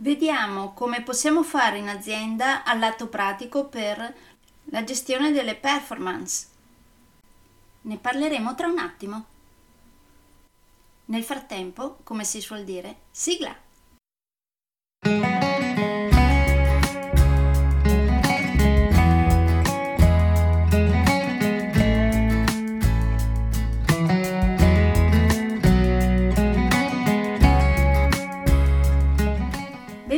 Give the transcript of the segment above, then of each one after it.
Vediamo come possiamo fare in azienda al lato pratico per la gestione delle performance. Ne parleremo tra un attimo. Nel frattempo, come si suol dire, sigla!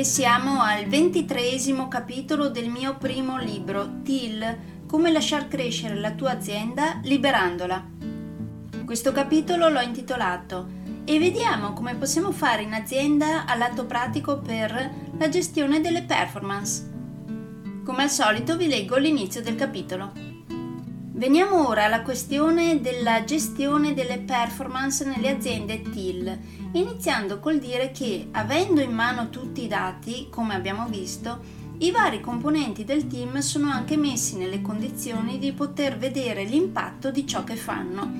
E siamo al ventitreesimo capitolo del mio primo libro, TIL, come lasciar crescere la tua azienda liberandola. Questo capitolo l'ho intitolato e vediamo come possiamo fare in azienda a lato pratico per la gestione delle performance. Come al solito vi leggo l'inizio del capitolo. Veniamo ora alla questione della gestione delle performance nelle aziende TIL iniziando col dire che, avendo in mano tutti i dati, come abbiamo visto, i vari componenti del team sono anche messi nelle condizioni di poter vedere l'impatto di ciò che fanno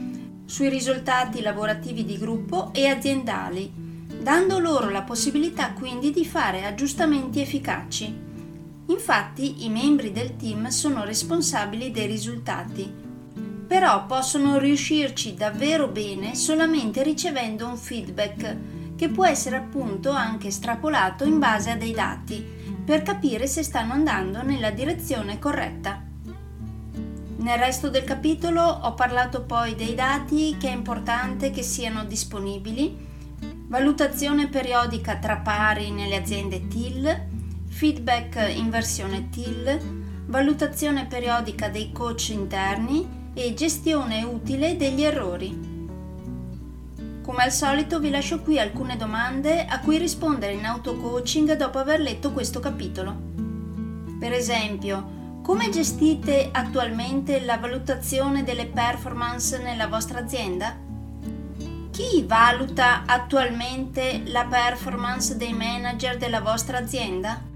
sui risultati lavorativi di gruppo e aziendali, dando loro la possibilità quindi di fare aggiustamenti efficaci. Infatti i membri del team sono responsabili dei risultati però possono riuscirci davvero bene solamente ricevendo un feedback che può essere appunto anche estrapolato in base a dei dati per capire se stanno andando nella direzione corretta. Nel resto del capitolo ho parlato poi dei dati che è importante che siano disponibili, valutazione periodica tra pari nelle aziende TIL, feedback in versione TIL, valutazione periodica dei coach interni e gestione utile degli errori. Come al solito vi lascio qui alcune domande a cui rispondere in auto-coaching dopo aver letto questo capitolo. Per esempio, come gestite attualmente la valutazione delle performance nella vostra azienda? Chi valuta attualmente la performance dei manager della vostra azienda?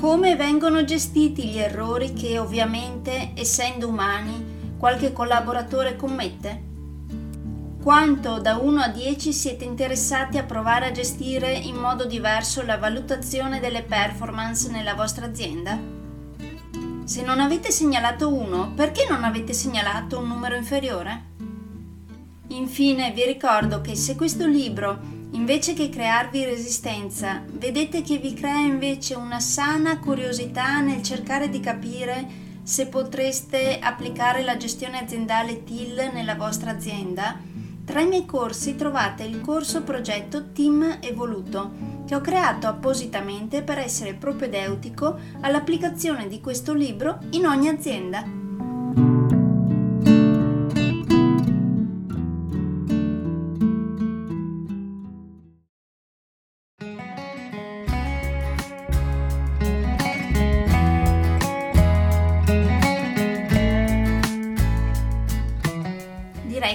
Come vengono gestiti gli errori che ovviamente, essendo umani, qualche collaboratore commette? Quanto da 1 a 10 siete interessati a provare a gestire in modo diverso la valutazione delle performance nella vostra azienda? Se non avete segnalato 1, perché non avete segnalato un numero inferiore? Infine vi ricordo che se questo libro, invece che crearvi resistenza, vedete che vi crea invece una sana curiosità nel cercare di capire se potreste applicare la gestione aziendale TIL nella vostra azienda, tra i miei corsi trovate il corso progetto Team Evoluto, che ho creato appositamente per essere propedeutico all'applicazione di questo libro in ogni azienda.